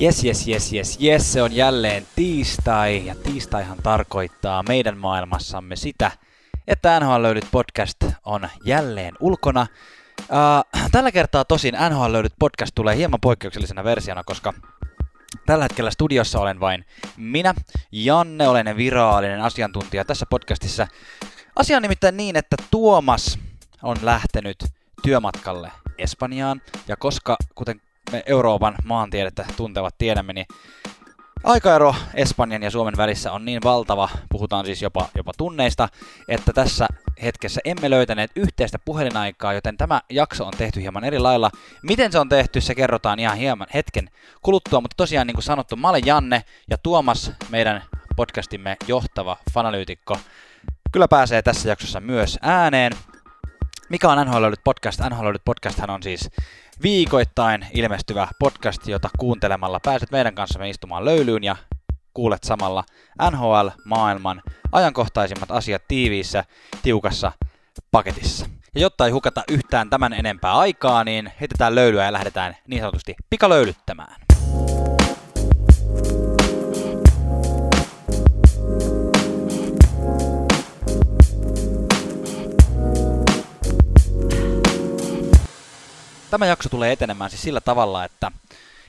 Jes, jes, jes, jes, jes, se on jälleen tiistai, ja tiistaihan tarkoittaa meidän maailmassamme sitä, että NHL löydyt podcast on jälleen ulkona. Uh, tällä kertaa tosin NHL löydyt podcast tulee hieman poikkeuksellisena versiona, koska Tällä hetkellä studiossa olen vain minä, Janne, olen virallinen asiantuntija tässä podcastissa. Asia on nimittäin niin, että Tuomas on lähtenyt työmatkalle Espanjaan, ja koska, kuten me Euroopan maantiedettä tuntevat tiedämme, niin aikaero Espanjan ja Suomen välissä on niin valtava, puhutaan siis jopa, jopa tunneista, että tässä hetkessä emme löytäneet yhteistä puhelinaikaa, joten tämä jakso on tehty hieman eri lailla. Miten se on tehty, se kerrotaan ihan hieman hetken kuluttua, mutta tosiaan niin kuin sanottu, mä olen Janne ja Tuomas, meidän podcastimme johtava fanalyytikko, kyllä pääsee tässä jaksossa myös ääneen. Mikä on NHL podcast? NHL podcast on siis viikoittain ilmestyvä podcast, jota kuuntelemalla pääset meidän kanssamme istumaan löylyyn ja kuulet samalla NHL-maailman ajankohtaisimmat asiat tiiviissä, tiukassa paketissa. Ja jotta ei hukata yhtään tämän enempää aikaa, niin heitetään löylyä ja lähdetään niin sanotusti pikalöylyttämään. Tämä jakso tulee etenemään siis sillä tavalla, että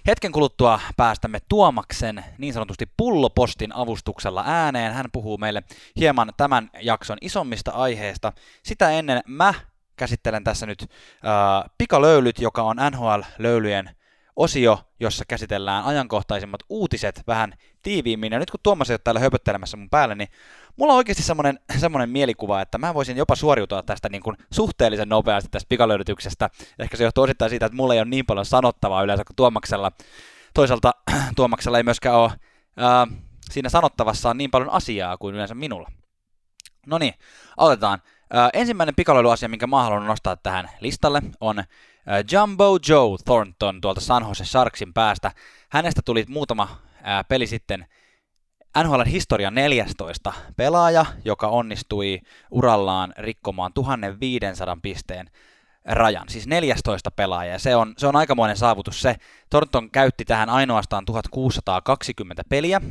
hetken kuluttua päästämme Tuomaksen niin sanotusti pullopostin avustuksella ääneen. Hän puhuu meille hieman tämän jakson isommista aiheista. Sitä ennen mä käsittelen tässä nyt äh, pikalöylyt, joka on NHL-löylyjen osio, jossa käsitellään ajankohtaisimmat uutiset vähän tiiviimmin. Ja nyt kun Tuomas ei ole täällä höpöttelemässä mun päälle, niin mulla on oikeasti semmoinen, semmoinen mielikuva, että mä voisin jopa suoriutua tästä niin kuin suhteellisen nopeasti tästä pikalöydetyksestä. Ehkä se johtuu osittain siitä, että mulla ei ole niin paljon sanottavaa yleensä kuin Tuomaksella. Toisaalta Tuomaksella ei myöskään ole ää, siinä sanottavassa on niin paljon asiaa kuin yleensä minulla. No niin, aloitetaan. Ää, ensimmäinen pikalöilyasia, minkä mä haluan nostaa tähän listalle, on ää, Jumbo Joe Thornton tuolta San Jose Sharksin päästä. Hänestä tuli muutama ää, peli sitten NHLn historian 14 pelaaja, joka onnistui urallaan rikkomaan 1500 pisteen rajan, siis 14 pelaaja. Se on, se on aikamoinen saavutus se. Thornton käytti tähän ainoastaan 1620 peliä,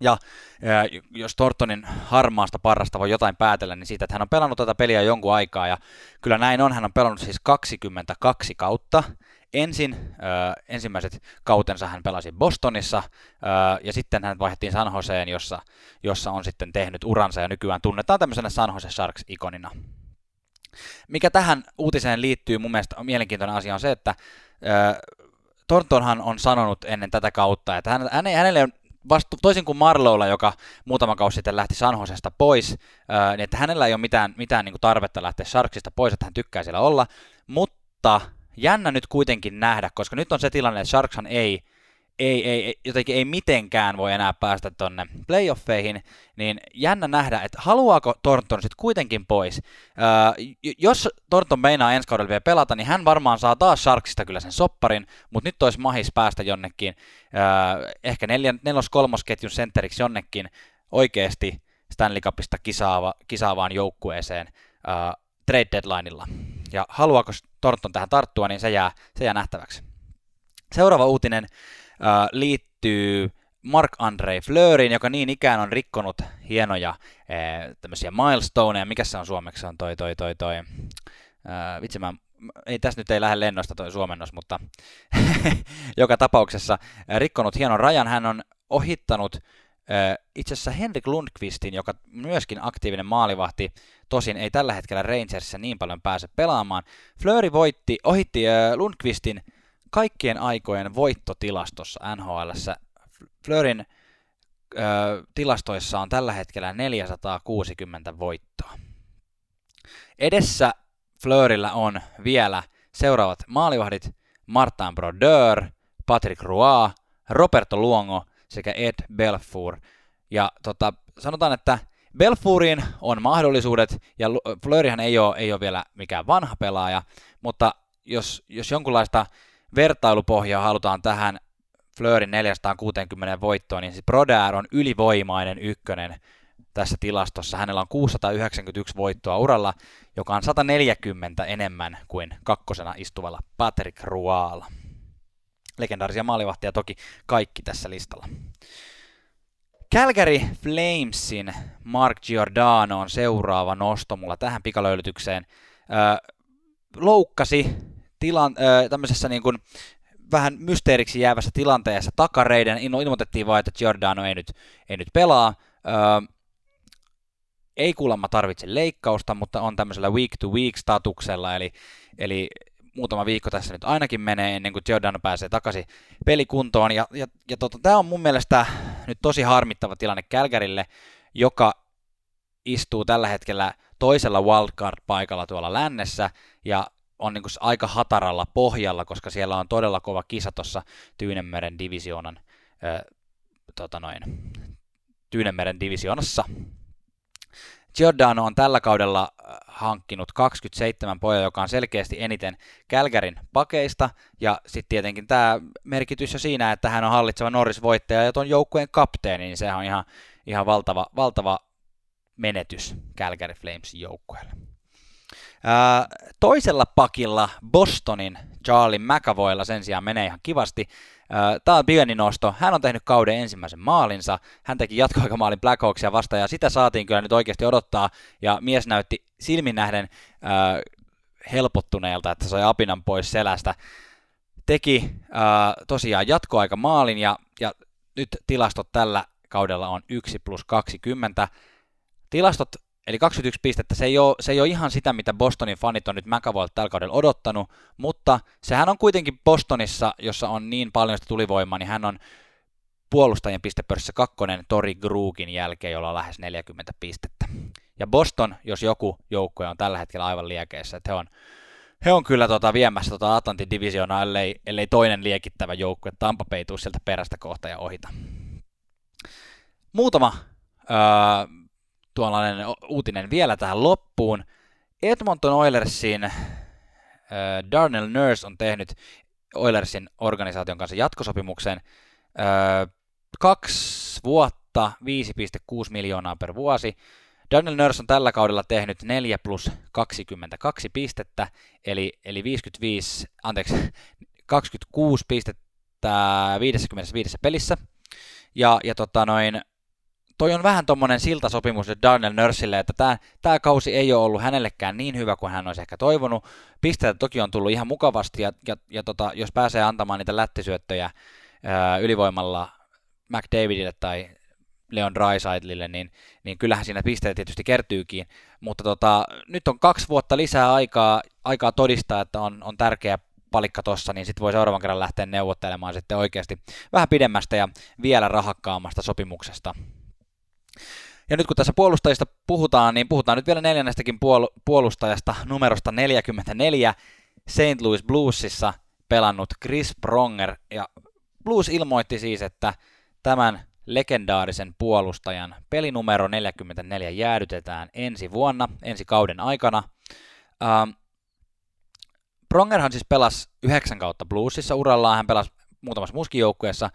ja, ja jos Tortonin harmaasta parrasta voi jotain päätellä, niin siitä, että hän on pelannut tätä peliä jonkun aikaa, ja kyllä näin on, hän on pelannut siis 22 kautta, ensin äh, ensimmäiset kautensa hän pelasi Bostonissa äh, ja sitten hän vaihdettiin San Joseen, jossa, jossa on sitten tehnyt uransa ja nykyään tunnetaan tämmöisenä San Jose Sharks-ikonina. Mikä tähän uutiseen liittyy mun mielestä mielenkiintoinen asia on se, että äh, Thorntonhan on sanonut ennen tätä kautta, että hän, hän hänelle on vastu, toisin kuin Marlowlla, joka muutama kausi sitten lähti Sanhosesta pois, niin että hänellä ei ole mitään, mitään niin tarvetta lähteä Sharksista pois, että hän tykkää siellä olla, mutta jännä nyt kuitenkin nähdä, koska nyt on se tilanne, että Sharkshan ei, ei, ei, jotenkin ei mitenkään voi enää päästä tonne playoffeihin, niin jännä nähdä, että haluaako Thornton sitten kuitenkin pois. Öö, jos Thornton meinaa ensi kaudella vielä pelata, niin hän varmaan saa taas Sharksista kyllä sen sopparin, mutta nyt olisi mahis päästä jonnekin, öö, ehkä neljän, nelos-kolmosketjun sentteriksi jonnekin oikeasti Stanley Cupista kisaava, kisaavaan joukkueeseen öö, trade deadlineilla. Ja haluaako Thornton tähän tarttua, niin se jää, se jää nähtäväksi. Seuraava uutinen äh, liittyy Mark-Andre Fleurin, joka niin ikään on rikkonut hienoja äh, tämmöisiä milestoneja. Mikä se on suomeksi? On toi, toi, toi, toi. Äh, vitsi, mä, ei tässä nyt ei lähde lennosta toi suomennos, mutta joka tapauksessa äh, rikkonut hienon rajan. Hän on ohittanut itse asiassa Henrik Lundqvistin, joka myöskin aktiivinen maalivahti, tosin ei tällä hetkellä Rangersissa niin paljon pääse pelaamaan. Flöri voitti, ohitti Lundqvistin kaikkien aikojen voittotilastossa NHLssä. Flörin tilastoissa on tällä hetkellä 460 voittoa. Edessä Flörillä on vielä seuraavat maalivahdit Martin Brodeur, Patrick Roy, Roberto Luongo sekä Ed Belfour. Ja tota, sanotaan, että Belfourin on mahdollisuudet, ja Flörihän ei ole, ei ole vielä mikään vanha pelaaja, mutta jos, jos jonkunlaista vertailupohjaa halutaan tähän Fleurin 460 voittoon, niin siis Brodär on ylivoimainen ykkönen tässä tilastossa. Hänellä on 691 voittoa uralla, joka on 140 enemmän kuin kakkosena istuvalla Patrick Ruala. Legendaarisia maalivahtia toki kaikki tässä listalla. Calgary Flamesin Mark Giordano on seuraava nosto mulla tähän pikalöylytykseen. Öö, loukkasi tilan, öö, tämmöisessä niin kuin vähän mysteeriksi jäävässä tilanteessa takareiden. Ilmoitettiin vain, että Giordano ei nyt, ei nyt pelaa. Öö, ei kuulemma tarvitse leikkausta, mutta on tämmöisellä week-to-week-statuksella, eli, eli muutama viikko tässä nyt ainakin menee ennen kuin Giordano pääsee takaisin pelikuntoon. Ja, ja, ja tota, tämä on mun mielestä nyt tosi harmittava tilanne Kälkärille, joka istuu tällä hetkellä toisella wildcard-paikalla tuolla lännessä ja on niin kuin aika hataralla pohjalla, koska siellä on todella kova kisa tuossa Tyynemeren divisioonan, äh, tota noin, Tyynemeren divisioonassa. Giordano on tällä kaudella hankkinut 27 poja, joka on selkeästi eniten Kälkärin pakeista, ja sitten tietenkin tämä merkitys jo siinä, että hän on hallitseva Norris-voittaja ja tuon joukkueen kapteeni, niin se on ihan, ihan valtava, valtava menetys Calgary Flamesin joukkueelle. Ää, toisella pakilla Bostonin Charlie McAvoylla sen sijaan menee ihan kivasti. Tämä on pieni nosto. Hän on tehnyt kauden ensimmäisen maalinsa. Hän teki jatkoaikamaalin Blackhawksia vastaan ja sitä saatiin kyllä nyt oikeasti odottaa. Ja mies näytti silmin nähden äh, helpottuneelta, että sai apinan pois selästä. Teki äh, tosiaan jatkoaikamaalin ja, ja nyt tilastot tällä kaudella on 1 plus 20. Tilastot Eli 21 pistettä, se ei, ole, se ei ole ihan sitä, mitä Bostonin fanit on nyt McAvoylta tällä kaudella odottanut, mutta sehän on kuitenkin Bostonissa, jossa on niin paljon sitä tulivoimaa, niin hän on puolustajien pistepörssissä kakkonen Tori Gruukin jälkeen, jolla on lähes 40 pistettä. Ja Boston, jos joku joukkue on tällä hetkellä aivan liekeissä, että he on, he on kyllä tota viemässä tota Atlantin divisioonaa, ellei, ellei toinen liekittävä joukkue Tampa peituu sieltä perästä kohta ja ohita. Muutama öö, tuollainen uutinen vielä tähän loppuun. Edmonton Oilersin äh, Darnell Nurse on tehnyt Oilersin organisaation kanssa jatkosopimuksen äh, kaksi vuotta, 5,6 miljoonaa per vuosi. Daniel Nurse on tällä kaudella tehnyt 4 plus 22 pistettä, eli, eli 55, anteeksi, 26 pistettä 55 pelissä. Ja, ja tota noin, toi on vähän tommonen siltasopimus nyt Darnell Nursille, että tämä, tämä kausi ei ole ollut hänellekään niin hyvä kuin hän olisi ehkä toivonut. Pisteitä toki on tullut ihan mukavasti, ja, ja, ja tota, jos pääsee antamaan niitä lättisyöttöjä ää, ylivoimalla McDavidille tai Leon Drysaitlille, niin, niin kyllähän siinä pisteet tietysti kertyykin, mutta tota, nyt on kaksi vuotta lisää aikaa, aikaa todistaa, että on, on tärkeä palikka tossa, niin sitten voi seuraavan kerran lähteä neuvottelemaan sitten oikeasti vähän pidemmästä ja vielä rahakkaammasta sopimuksesta. Ja nyt kun tässä puolustajista puhutaan, niin puhutaan nyt vielä neljännestäkin puol- puolustajasta numerosta 44 St. Louis Bluesissa pelannut Chris Pronger. Ja Blues ilmoitti siis, että tämän legendaarisen puolustajan pelinumero 44 jäädytetään ensi vuonna, ensi kauden aikana. Ähm, Prongerhan siis pelasi yhdeksän kautta Bluesissa urallaan, hän pelasi muutamassa muuskin joukkueessa,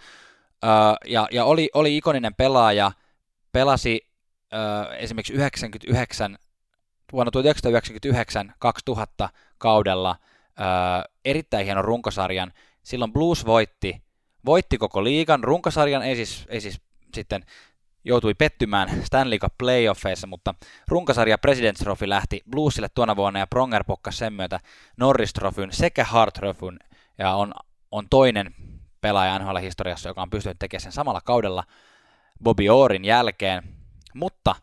äh, ja, ja oli, oli ikoninen pelaaja, pelasi ö, esimerkiksi 99, vuonna 1999-2000 kaudella ö, erittäin hienon runkosarjan. Silloin Blues voitti, voitti koko liigan. Runkosarjan ei siis, ei siis sitten joutui pettymään Stanley Cup playoffeissa, mutta runkosarja President's Trophy lähti Bluesille tuona vuonna ja Pronger pokkasi sen myötä Norris Trophyn sekä Hart Trophyn ja on, on toinen pelaaja NHL-historiassa, joka on pystynyt tekemään sen samalla kaudella Bobby Orin jälkeen. Mutta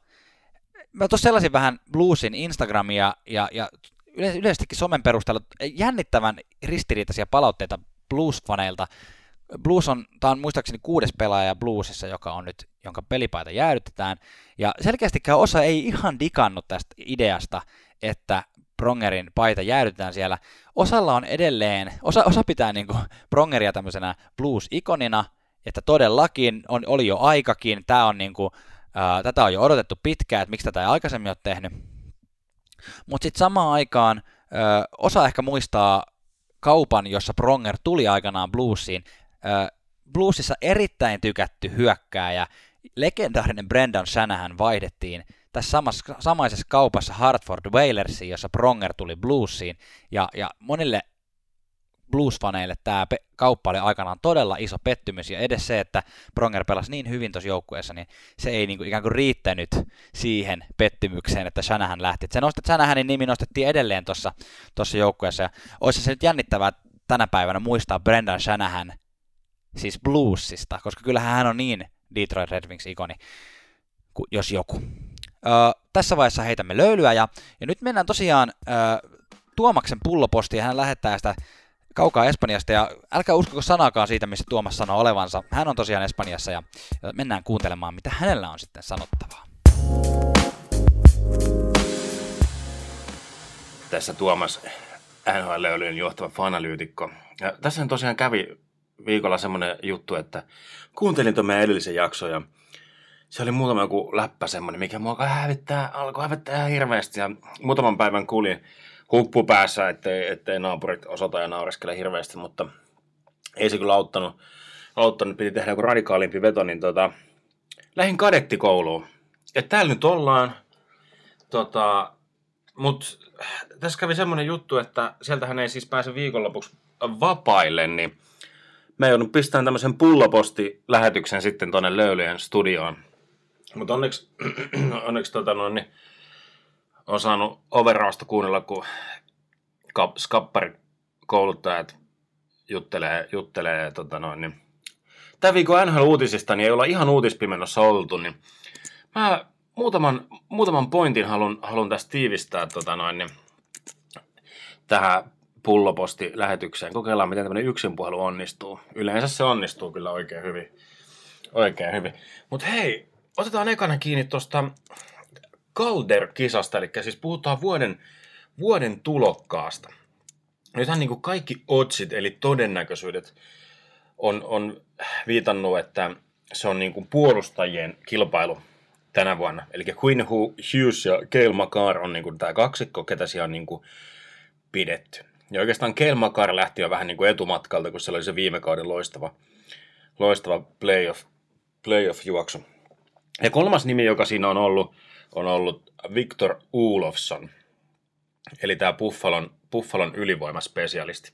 mä tuossa sellaisin vähän Bluesin Instagramia ja, ja yleisestikin somen perusteella jännittävän ristiriitaisia palautteita Blues-faneilta. Blues on, tämä on muistaakseni kuudes pelaaja Bluesissa, joka on nyt, jonka pelipaita jäädytetään. Ja selkeästikään osa ei ihan digannut tästä ideasta, että Prongerin paita jäädytetään siellä. Osalla on edelleen, osa, osa pitää niin kuin Prongeria tämmöisenä blues-ikonina, että todellakin on, oli jo aikakin, tämä on niin kuin, Tätä on jo odotettu pitkään, että miksi tätä ei aikaisemmin ole tehnyt. Mutta sitten samaan aikaan osa ehkä muistaa kaupan, jossa Pronger tuli aikanaan bluesiin. Bluesissa erittäin tykätty hyökkääjä, legendaarinen Brendan Shanahan vaihdettiin tässä samassa, samaisessa kaupassa Hartford Whalersiin, jossa Pronger tuli bluesiin, ja, ja monille blues-faneille tämä pe- kauppa oli aikanaan todella iso pettymys, ja edes se, että Pronger pelasi niin hyvin tuossa joukkueessa, niin se ei niin kuin ikään kuin riittänyt siihen pettymykseen, että Shanahan lähti. Se nostet, Shanahanin nimi nostettiin edelleen tuossa joukkueessa, ja olisi se nyt jännittävää tänä päivänä muistaa Brendan Shanahan siis bluesista, koska kyllähän hän on niin Detroit Red Wings-ikoni, jos joku. Öö, tässä vaiheessa heitämme löylyä, ja, ja nyt mennään tosiaan öö, Tuomaksen pullopostiin, hän lähettää sitä kaukaa Espanjasta, ja älkää uskoko sanaakaan siitä, missä Tuomas sanoo olevansa. Hän on tosiaan Espanjassa, ja, mennään kuuntelemaan, mitä hänellä on sitten sanottavaa. Tässä Tuomas NHL-löylyjen johtava fanalyytikko. Ja tässä tosiaan kävi viikolla semmoinen juttu, että kuuntelin tuon meidän edellisen jakson ja se oli muutama joku läppä semmoinen, mikä mua hävittää, alkoi hävittää hirveästi ja muutaman päivän kuulin huppu päässä, ettei, ettei naapurit osoita ja naureskele hirveästi, mutta ei se kyllä auttanut. auttanut. Piti tehdä joku radikaalimpi veto, niin tota, lähdin kadettikouluun. Ja täällä nyt ollaan, tota, mutta tässä kävi semmoinen juttu, että sieltähän ei siis pääse viikonlopuksi vapaille, niin mä joudun pistämään tämmöisen pulloposti-lähetyksen sitten tuonne Löylyjen studioon. Mutta onneksi, onneksi tota noin, niin on saanut overrausta kuunnella, kun skapparit kouluttajat juttelee, juttelee tota noin, niin. Tämän viikon NHL-uutisista niin ei olla ihan uutispimennossa oltu, niin mä muutaman, muutaman pointin haluan, haluan tästä tiivistää tota noin, niin, tähän pulloposti-lähetykseen. Kokeillaan, miten tämmöinen yksinpuhelu onnistuu. Yleensä se onnistuu kyllä oikein hyvin. Oikein hyvin. Mutta hei, otetaan ekana kiinni tuosta Calder-kisasta, eli siis puhutaan vuoden, vuoden tulokkaasta. Nythän niin kuin kaikki otsit, eli todennäköisyydet, on, on viitannut, että se on niin kuin puolustajien kilpailu tänä vuonna. Eli Quinn Hughes ja Cale Makar on niin kuin tämä kaksikko, ketä siellä on niin kuin pidetty. Ja oikeastaan Cale Makar lähti jo vähän niin kuin etumatkalta, kun se oli se viime kauden loistava, loistava playoff, playoff-juoksu. Ja kolmas nimi, joka siinä on ollut, on ollut Victor Ulofsson, eli tämä Buffalon, Buffalon ylivoimaspesialisti.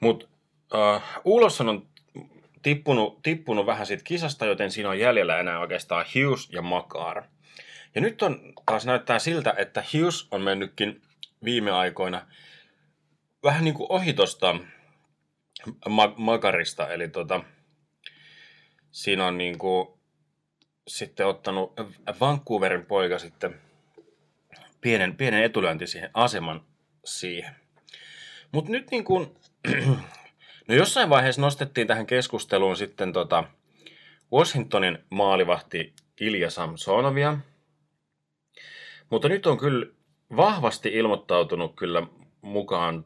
Mutta uh, äh, Ulofsson on tippunut, tippunut vähän siitä kisasta, joten siinä on jäljellä enää oikeastaan Hughes ja Makar. Ja nyt on taas näyttää siltä, että Hughes on mennytkin viime aikoina vähän niin kuin ohi tosta Makarista, eli tota, siinä on niin kuin sitten ottanut Vancouverin poika sitten pienen, pienen etulyönti siihen aseman siihen. Mutta nyt niin kuin, no jossain vaiheessa nostettiin tähän keskusteluun sitten tota Washingtonin maalivahti Ilja Samsonovia. Mutta nyt on kyllä vahvasti ilmoittautunut kyllä mukaan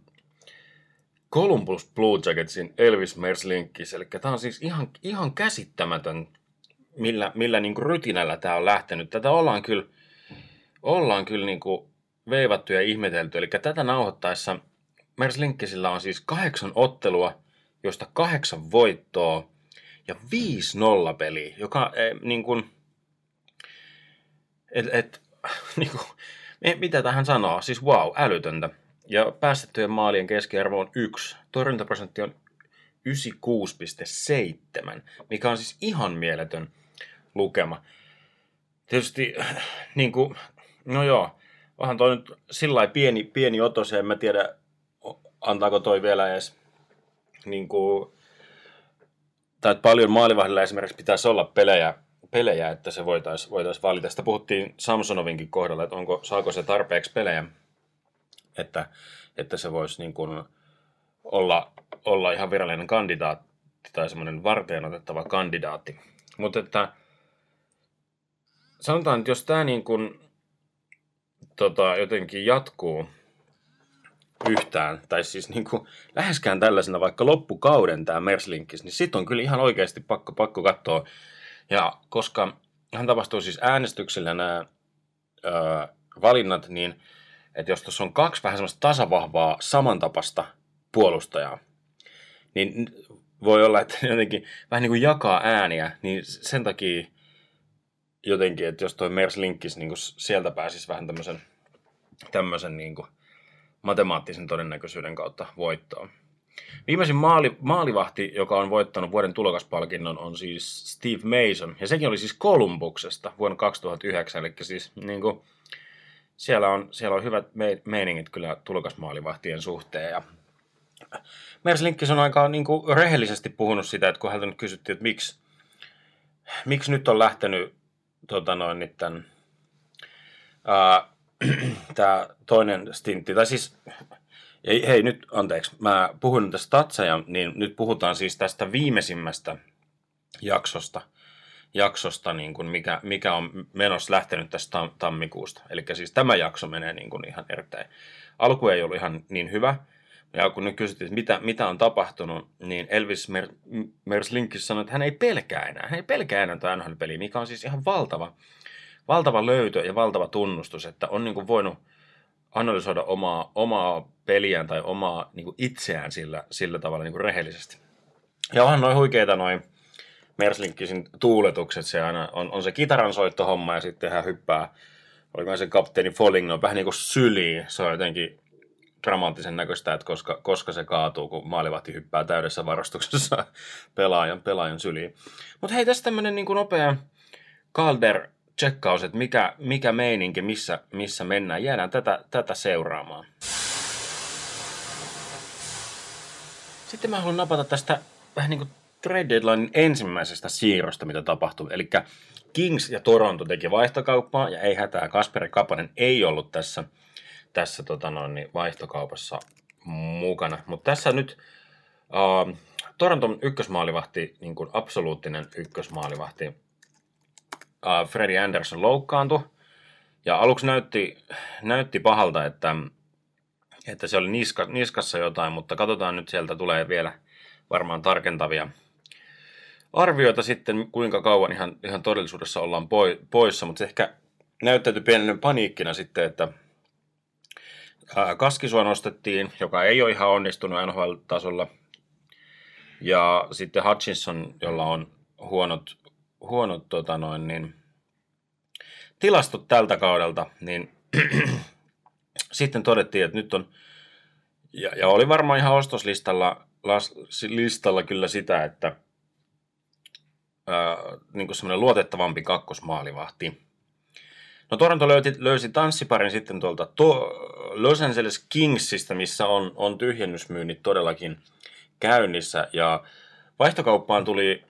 Columbus Blue Jacketsin Elvis Merslinkis. Eli tämä on siis ihan, ihan käsittämätön millä, millä niin kuin rytinällä tämä on lähtenyt. Tätä ollaan kyllä, ollaan kyllä niin kuin veivattu ja ihmetelty. Eli tätä nauhoittaessa Merslinkkisillä on siis kahdeksan ottelua, josta kahdeksan voittoa ja viisi nollapeliä, joka e, niin kuin, et, et, niin kuin, mitä tähän sanoo? Siis wow, älytöntä. Ja päästettyjen maalien keskiarvo on yksi. Torjuntaprosentti on 96,7, mikä on siis ihan mieletön lukema. Tietysti, niin kuin, no joo, onhan toi nyt sillä pieni, pieni otos, en mä tiedä, antaako toi vielä edes, niin kuin, tai että paljon maalivahdilla esimerkiksi pitäisi olla pelejä, pelejä että se voitaisiin voitais valita. Sitä puhuttiin Samsonovinkin kohdalla, että onko, saako se tarpeeksi pelejä, että, että se voisi niin kuin olla, olla ihan virallinen kandidaatti tai semmoinen varteen otettava kandidaatti. Mutta että sanotaan, että jos tämä niin kuin, tota, jotenkin jatkuu yhtään, tai siis niin kuin, läheskään tällaisena vaikka loppukauden tämä Merslinkis, niin sitten on kyllä ihan oikeasti pakko, pakko katsoa. Ja koska hän tapahtuu siis äänestyksellä nämä öö, valinnat, niin että jos tuossa on kaksi vähän semmoista tasavahvaa samantapasta puolustajaa, niin voi olla, että jotenkin vähän niin kuin jakaa ääniä, niin sen takia jotenkin, että jos toi Mers Linkkis niin sieltä pääsisi vähän tämmöisen, tämmöisen niin kuin matemaattisen todennäköisyyden kautta voittoon. Viimeisin maali, maalivahti, joka on voittanut vuoden tulokaspalkinnon, on siis Steve Mason. Ja sekin oli siis Columbuksesta vuonna 2009. Eli siis niin kuin, siellä, on, siellä on hyvät me, meiningit kyllä tulokasmaalivahtien suhteen. Ja Mers Linkkis on aika niin kuin, rehellisesti puhunut sitä, että kun häneltä nyt kysyttiin, että miksi, miksi nyt on lähtenyt tota noin, nyt tämän, tämä toinen stintti, tai siis ei, hei nyt, anteeksi, mä puhun tästä statseja, niin nyt puhutaan siis tästä viimeisimmästä jaksosta, jaksosta niin kuin mikä, mikä on menossa lähtenyt tästä tam, tammikuusta. Eli siis tämä jakso menee niin kuin ihan erittäin. Alku ei ollut ihan niin hyvä, ja kun nyt kysyttiin, että mitä, mitä on tapahtunut, niin Elvis Mer- Merslinkis sanoi, että hän ei pelkää enää. Hän ei pelkää enää tuota NHL-peliä, mikä on siis ihan valtava, valtava löytö ja valtava tunnustus, että on niin kuin voinut analysoida omaa, omaa peliään tai omaa niin kuin itseään sillä, sillä tavalla niin kuin rehellisesti. Ja onhan noin huikeita noin Merslinkisin tuuletukset, se aina on, on se kitaransoittohomma ja sitten hän hyppää, oliko se kapteeni Foligno, vähän niin kuin syliin, se on jotenkin dramaattisen näköistä, että koska, koska se kaatuu, kun maalivahti hyppää täydessä varustuksessa pelaajan, pelaajan syliin. Mutta hei, tässä tämmöinen niin nopea Calder tsekkaus, että mikä, mikä meininki, missä, missä mennään. Jäädään tätä, tätä seuraamaan. Sitten mä haluan napata tästä vähän niin kuin trade deadline ensimmäisestä siirrosta, mitä tapahtui. Eli Kings ja Toronto teki vaihtokauppaa, ja ei hätää, Kasperi Kapanen ei ollut tässä, tässä tota noin, niin vaihtokaupassa mukana. Mutta tässä nyt uh, Toronton ykkösmaalivahti, niin kuin absoluuttinen ykkösmaalivahti, uh, Freddie Anderson loukkaantui. Ja aluksi näytti, näytti pahalta, että, että se oli niska, niskassa jotain, mutta katsotaan nyt sieltä tulee vielä varmaan tarkentavia arvioita sitten, kuinka kauan ihan, ihan todellisuudessa ollaan poissa, mutta se ehkä näyttäytyi pienen paniikkina sitten, että Kaskisua nostettiin, joka ei ole ihan onnistunut NHL-tasolla, ja sitten Hutchinson, jolla on huonot huonot tota noin, niin, tilastot tältä kaudelta, niin sitten todettiin, että nyt on, ja, ja oli varmaan ihan ostoslistalla las, listalla kyllä sitä, että ää, niin semmoinen luotettavampi kakkosmaalivahti. No Toronto löysi, löysi tanssiparin sitten tuolta to, Los Angeles Kingsista, missä on, on tyhjennysmyynnit todellakin käynnissä. Ja vaihtokauppaan tuli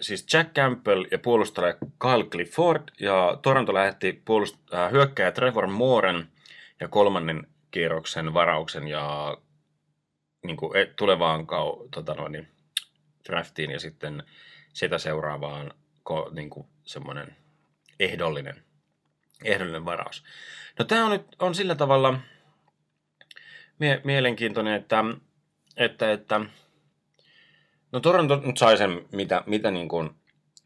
siis Jack Campbell ja puolustaja Kyle Clifford ja Toronto lähetti puolust- äh, hyökkäjä Trevor Mooren ja kolmannen kierroksen varauksen ja niin kuin, e, tulevaan kau, tota noin, niin, draftiin ja sitten sitä seuraavaan ko, niin kuin, semmoinen ehdollinen, ehdollinen varaus. No tämä on nyt on sillä tavalla mie- mielenkiintoinen, että, että, että No Toronto nyt sai sen, mitä, mitä niin kuin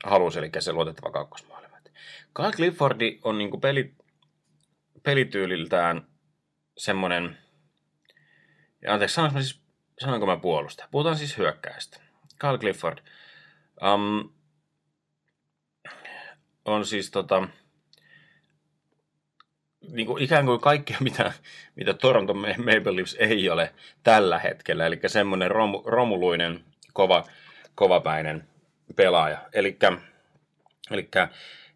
halusi, eli se luotettava kakkosmaali. Kyle Cliffordi on niin kuin peli, pelityyliltään semmoinen, ja anteeksi, sanonko mä siis, sanonko mä puolusta? Puhutaan siis hyökkäistä. Kyle Clifford um, on siis tota, niin kuin ikään kuin kaikkea, mitä, mitä Toronto Maple Leafs ei ole tällä hetkellä. Eli semmoinen rom, romuluinen kova, kovapäinen pelaaja. Eli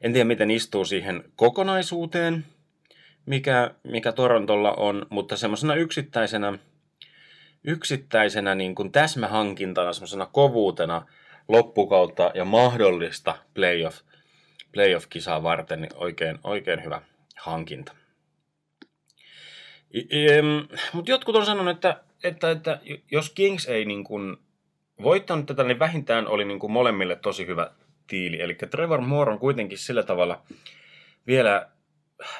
en tiedä, miten istuu siihen kokonaisuuteen, mikä, mikä Torontolla on, mutta semmoisena yksittäisenä, yksittäisenä niin kuin täsmähankintana, semmoisena kovuutena loppukautta ja mahdollista playoff, playoff-kisaa varten, niin oikein, oikein hyvä hankinta. Mutta jotkut on sanonut, että, että, että jos Kings ei niin kuin voittanut tätä, niin vähintään oli niin kuin molemmille tosi hyvä tiili. Eli Trevor Moore on kuitenkin sillä tavalla vielä,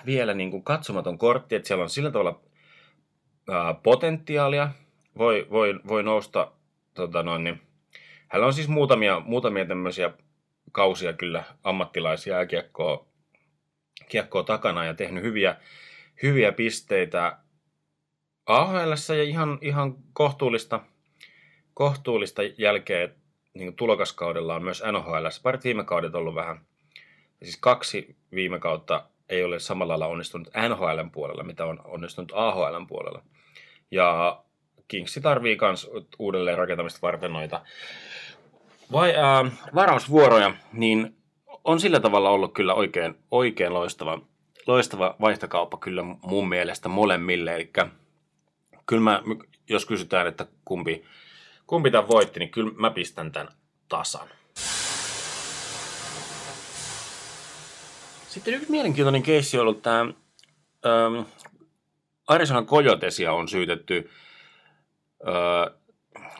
vielä niin kuin katsomaton kortti, että siellä on sillä tavalla ää, potentiaalia, voi, voi, voi nousta, tota noin, niin, hänellä on siis muutamia, muutamia tämmöisiä kausia kyllä ammattilaisia kiekkoa, kiekkoa takana ja tehnyt hyviä, hyviä pisteitä AHL ja ihan, ihan kohtuullista – kohtuullista jälkeen niin tulokaskaudella on myös NHL. Parit viime kaudet ollut vähän, siis kaksi viime kautta ei ole samalla lailla onnistunut NHLn puolella, mitä on onnistunut AHLn puolella. Ja Kingsi tarvii myös uudelleen rakentamista varten noita vai, ää, varausvuoroja, niin on sillä tavalla ollut kyllä oikein, oikein loistava, loistava vaihtokauppa kyllä mun mielestä molemmille. Eli kyllä mä, jos kysytään, että kumpi, kumpi tämän voitti, niin kyllä mä pistän tämän tasan. Sitten yksi mielenkiintoinen keissi on ollut tämä ähm, Arizona Coyotesia on syytetty äh,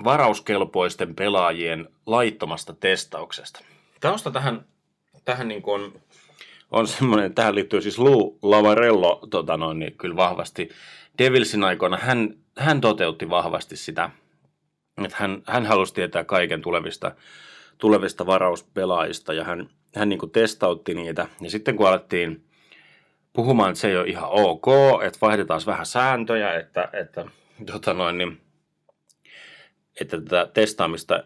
varauskelpoisten pelaajien laittomasta testauksesta. Tausta tähän, tähän niin kuin on, on semmoinen, tähän liittyy siis Lou Lavarello tota noin, niin kyllä vahvasti. Devilsin aikoina hän, hän toteutti vahvasti sitä, että hän, hän halusi tietää kaiken tulevista, tulevista varauspelaajista ja hän, hän niin testautti niitä. Ja sitten kun alettiin puhumaan, että se ei ole ihan ok, että vaihdetaan vähän sääntöjä, että, että tota noin, niin että tätä testaamista,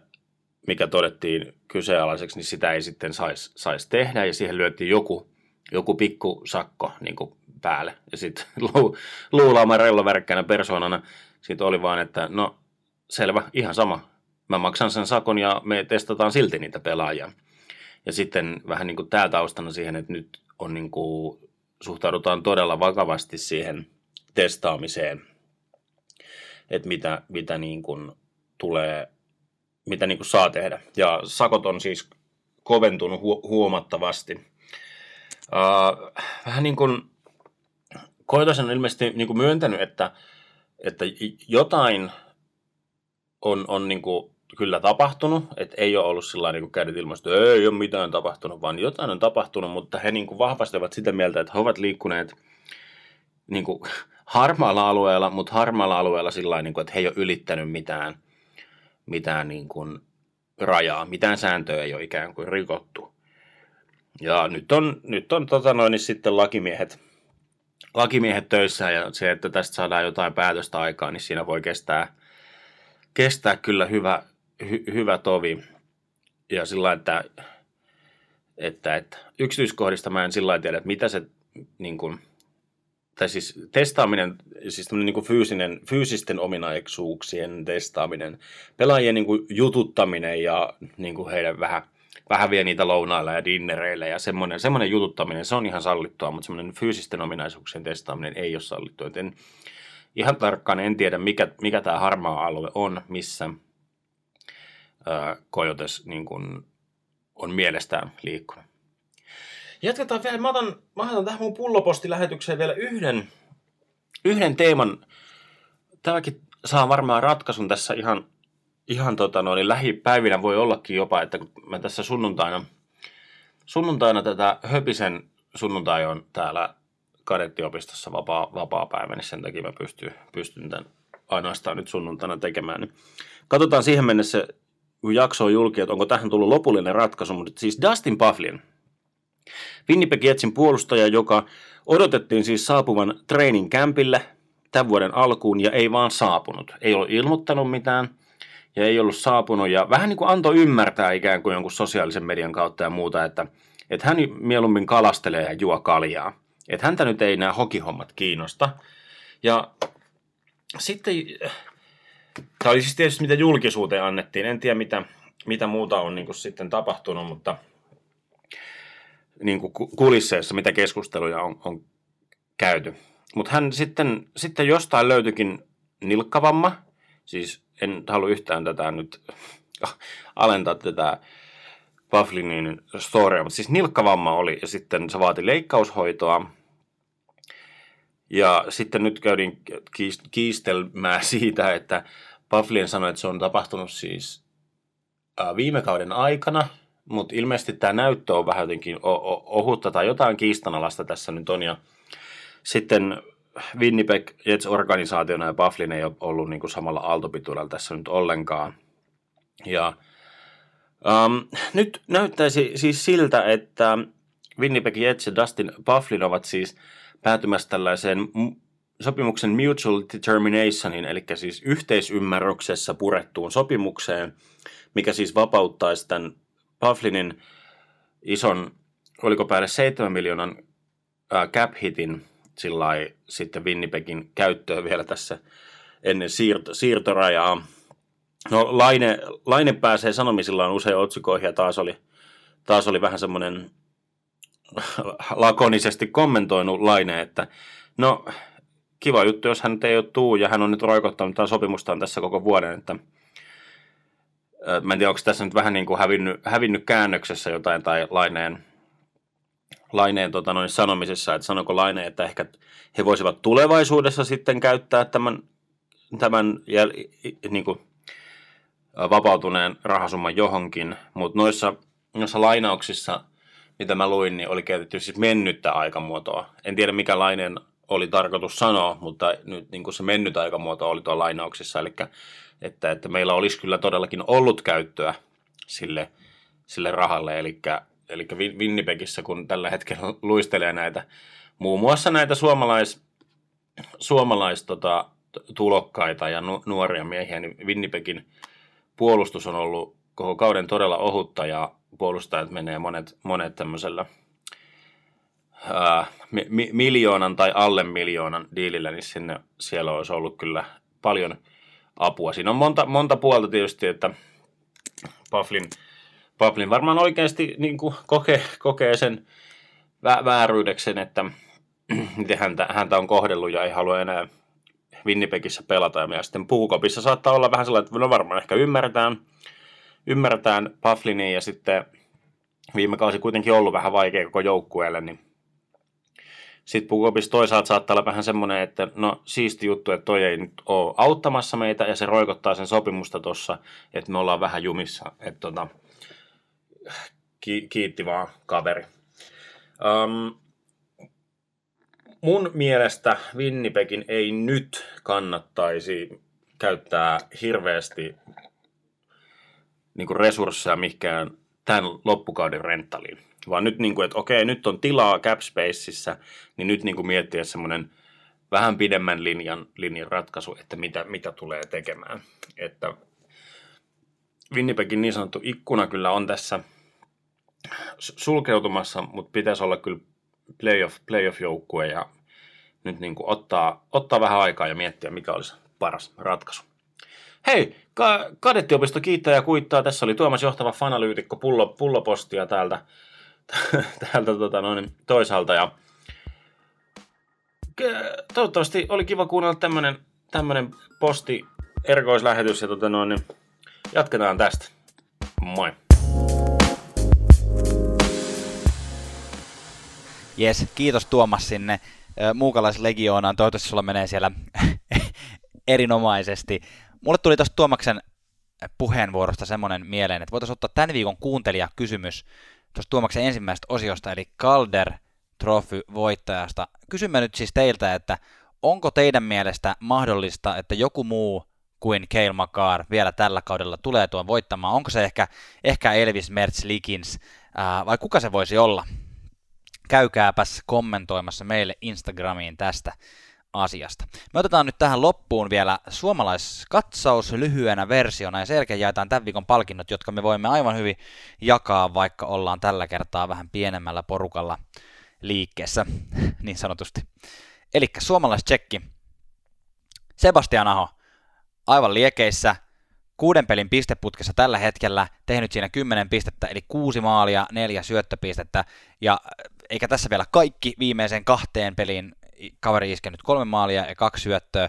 mikä todettiin kyseenalaiseksi, niin sitä ei sitten saisi sais tehdä ja siihen lyötiin joku, joku pikku sakko niin päälle. Ja sitten luulaama rello värkkänä persoonana sitten oli vaan, että no selvä, ihan sama. Mä maksan sen sakon ja me testataan silti niitä pelaajia. Ja sitten vähän niin kuin tämä taustana siihen, että nyt on niin kuin, suhtaudutaan todella vakavasti siihen testaamiseen, että mitä, mitä niin kuin tulee, mitä niin kuin saa tehdä. Ja sakot on siis koventunut hu- huomattavasti. Uh, vähän niin kuin Koitosen on ilmeisesti niin kuin myöntänyt, että, että jotain on, on niin kuin kyllä tapahtunut, että ei ole ollut sillä niin kädet ilmasta, että ei ole mitään tapahtunut, vaan jotain on tapahtunut, mutta he niin kuin vahvasti ovat sitä mieltä, että he ovat liikkuneet niin kuin harmaalla alueella, mutta harmaalla alueella sillä niin kuin, että he ei ole ylittänyt mitään mitään niin kuin rajaa, mitään sääntöä ei ole ikään kuin rikottu. Ja nyt on, nyt on tota noin, niin sitten lakimiehet, lakimiehet töissä ja se, että tästä saadaan jotain päätöstä aikaa, niin siinä voi kestää, kestää kyllä hyvä, hy, hyvä tovi. Ja sillä että, että, että yksityiskohdista mä en sillä tiedä, että mitä se niin kuin, tai siis testaaminen, siis niin kuin fyysinen, fyysisten ominaisuuksien testaaminen, pelaajien niin kuin jututtaminen ja niin kuin heidän vähän, vähän vie niitä lounailla ja dinnereillä ja semmoinen, semmoinen jututtaminen, se on ihan sallittua, mutta semmoinen fyysisten ominaisuuksien testaaminen ei ole sallittua. En, ihan tarkkaan en tiedä, mikä, mikä tämä harmaa alue on, missä Kojotes niin kuin, on mielestään liikkunut. Jatketaan vielä. Mä otan, mä otan tähän mun pullopostilähetykseen vielä yhden, yhden teeman. Tämäkin saa varmaan ratkaisun tässä ihan, ihan tota noin, niin lähipäivinä voi ollakin jopa, että kun mä tässä sunnuntaina, sunnuntaina tätä Höpisen sunnuntai on täällä kadettiopistossa vapaa, vapaa päivä, niin sen takia mä pystyn, pystyn tämän ainoastaan nyt sunnuntaina tekemään. Niin katsotaan siihen mennessä, kun jakso on julki, että onko tähän tullut lopullinen ratkaisu, mutta siis Dustin Pufflin – Winnipeg Jetsin puolustaja, joka odotettiin siis saapuvan training campille tämän vuoden alkuun ja ei vaan saapunut. Ei ollut ilmoittanut mitään ja ei ollut saapunut ja vähän niin kuin antoi ymmärtää ikään kuin jonkun sosiaalisen median kautta ja muuta, että, että hän mieluummin kalastelee ja juo kaljaa. Että häntä nyt ei nämä hokihommat kiinnosta. Ja sitten, tämä oli siis tietysti mitä julkisuuteen annettiin, en tiedä mitä, mitä muuta on niin kuin sitten tapahtunut, mutta niin kuin kulisseissa, mitä keskusteluja on, on käyty. Mutta hän sitten, sitten jostain löytyikin nilkkavamma, siis en halua yhtään tätä nyt alentaa tätä Bufflinin storya, mutta siis nilkkavamma oli ja sitten se vaati leikkaushoitoa. Ja sitten nyt käydin kiistelmään siitä, että Bufflin sanoi, että se on tapahtunut siis viime kauden aikana – mutta ilmeisesti tämä näyttö on vähän jotenkin ohutta tai jotain kiistanalasta tässä nyt on. Ja sitten Winnipeg Jets-organisaationa ja Bufflin ei ole ollut niin kuin samalla aaltopituudella tässä nyt ollenkaan. Ja um, nyt näyttäisi siis siltä, että Winnipeg Jets ja Dustin Bufflin ovat siis päätymässä tällaiseen sopimuksen mutual determinationin, eli siis yhteisymmärryksessä purettuun sopimukseen, mikä siis vapauttaisi tämän Bufflinin ison, oliko päälle 7 miljoonan cap hitin sillä sitten Winnipegin käyttöön vielä tässä ennen siirto, siirtorajaa. No Laine, Laine pääsee sanomisillaan usein otsikoihin ja taas oli, taas oli vähän semmoinen lakonisesti kommentoinut Laine, että no kiva juttu, jos hän nyt ei ole tuu ja hän on nyt roikottanut tämän sopimustaan tässä koko vuoden, että Mä en tiedä, onko tässä nyt vähän niin kuin hävinnyt, hävinnyt käännöksessä jotain tai Laineen, Laineen tota noin, sanomisessa, että sanoko Laine, että ehkä he voisivat tulevaisuudessa sitten käyttää tämän, tämän jäl, niin kuin, vapautuneen rahasumman johonkin, mutta noissa, noissa lainauksissa, mitä mä luin, niin oli käytetty siis mennyttä aikamuotoa. En tiedä, mikä Laineen oli tarkoitus sanoa, mutta nyt niin kuin se mennyt aikamuoto oli tuolla lainauksissa, eli että, että meillä olisi kyllä todellakin ollut käyttöä sille, sille rahalle, eli, eli Winnipegissä, kun tällä hetkellä luistelee näitä, muun muassa näitä suomalais, suomalais tota, tulokkaita ja nu, nuoria miehiä, niin Winnipegin puolustus on ollut koko kauden todella ohutta ja puolustajat menee monet, monet tämmöisellä ää, mi, miljoonan tai alle miljoonan diilillä, niin sinne siellä olisi ollut kyllä paljon – apua. Siinä on monta, monta puolta tietysti, että Paflin, Paflin varmaan oikeasti niin kuin kokee, kokee sen vä- vääryydeksen, että miten häntä, häntä on kohdellut ja ei halua enää Winnipegissä pelata. Ja sitten puukopissa saattaa olla vähän sellainen, että no varmaan ehkä ymmärretään, ymmärretään Paflinia ja sitten viime kausi kuitenkin ollut vähän vaikea koko joukkueelle, niin sitten Pukopissa toisaalta saattaa olla vähän semmoinen, että no siisti juttu, että toi ei nyt ole auttamassa meitä ja se roikottaa sen sopimusta tuossa, että me ollaan vähän jumissa. Että tota, ki- kiitti vaan kaveri. Um, mun mielestä Winnipegin ei nyt kannattaisi käyttää hirveästi niin resursseja mihinkään tämän loppukauden renttaliin vaan nyt, niin kuin, että okei, nyt on tilaa cap spaceissa, niin nyt niin kuin miettiä semmoinen vähän pidemmän linjan, linjan ratkaisu, että mitä, mitä tulee tekemään. Että Winnipegin niin sanottu ikkuna kyllä on tässä sulkeutumassa, mutta pitäisi olla kyllä playoff, playoff-joukkue ja nyt niin kuin ottaa, ottaa vähän aikaa ja miettiä, mikä olisi paras ratkaisu. Hei, ka- kadettiopisto kiittää ja kuittaa. Tässä oli Tuomas Johtava fanalyytikko pullo, pullopostia täältä täältä tota noin, toisaalta. Ja toivottavasti oli kiva kuunnella tämmönen, tämmönen posti erikoislähetys ja tota noin, jatketaan tästä. Moi. Jes, kiitos Tuomas sinne muukalaislegioonaan. Toivottavasti sulla menee siellä erinomaisesti. Mulle tuli tuosta Tuomaksen puheenvuorosta semmoinen mieleen, että voitaisiin ottaa tämän viikon kuuntelijakysymys tuosta Tuomaksen ensimmäisestä osiosta, eli Calder Trophy voittajasta. Kysymme nyt siis teiltä, että onko teidän mielestä mahdollista, että joku muu kuin Kale McCarr vielä tällä kaudella tulee tuon voittamaan? Onko se ehkä, ehkä Elvis Mertz Likins, vai kuka se voisi olla? Käykääpäs kommentoimassa meille Instagramiin tästä asiasta. Me otetaan nyt tähän loppuun vielä suomalaiskatsaus lyhyenä versiona ja sen jälkeen jaetaan tämän viikon palkinnot, jotka me voimme aivan hyvin jakaa, vaikka ollaan tällä kertaa vähän pienemmällä porukalla liikkeessä, niin sanotusti. Eli suomalaischekki. Sebastian Aho, aivan liekeissä, kuuden pelin pisteputkessa tällä hetkellä, tehnyt siinä 10 pistettä, eli kuusi maalia, neljä syöttöpistettä, ja eikä tässä vielä kaikki viimeiseen kahteen peliin kaveri iskenyt kolme maalia ja kaksi syöttöä.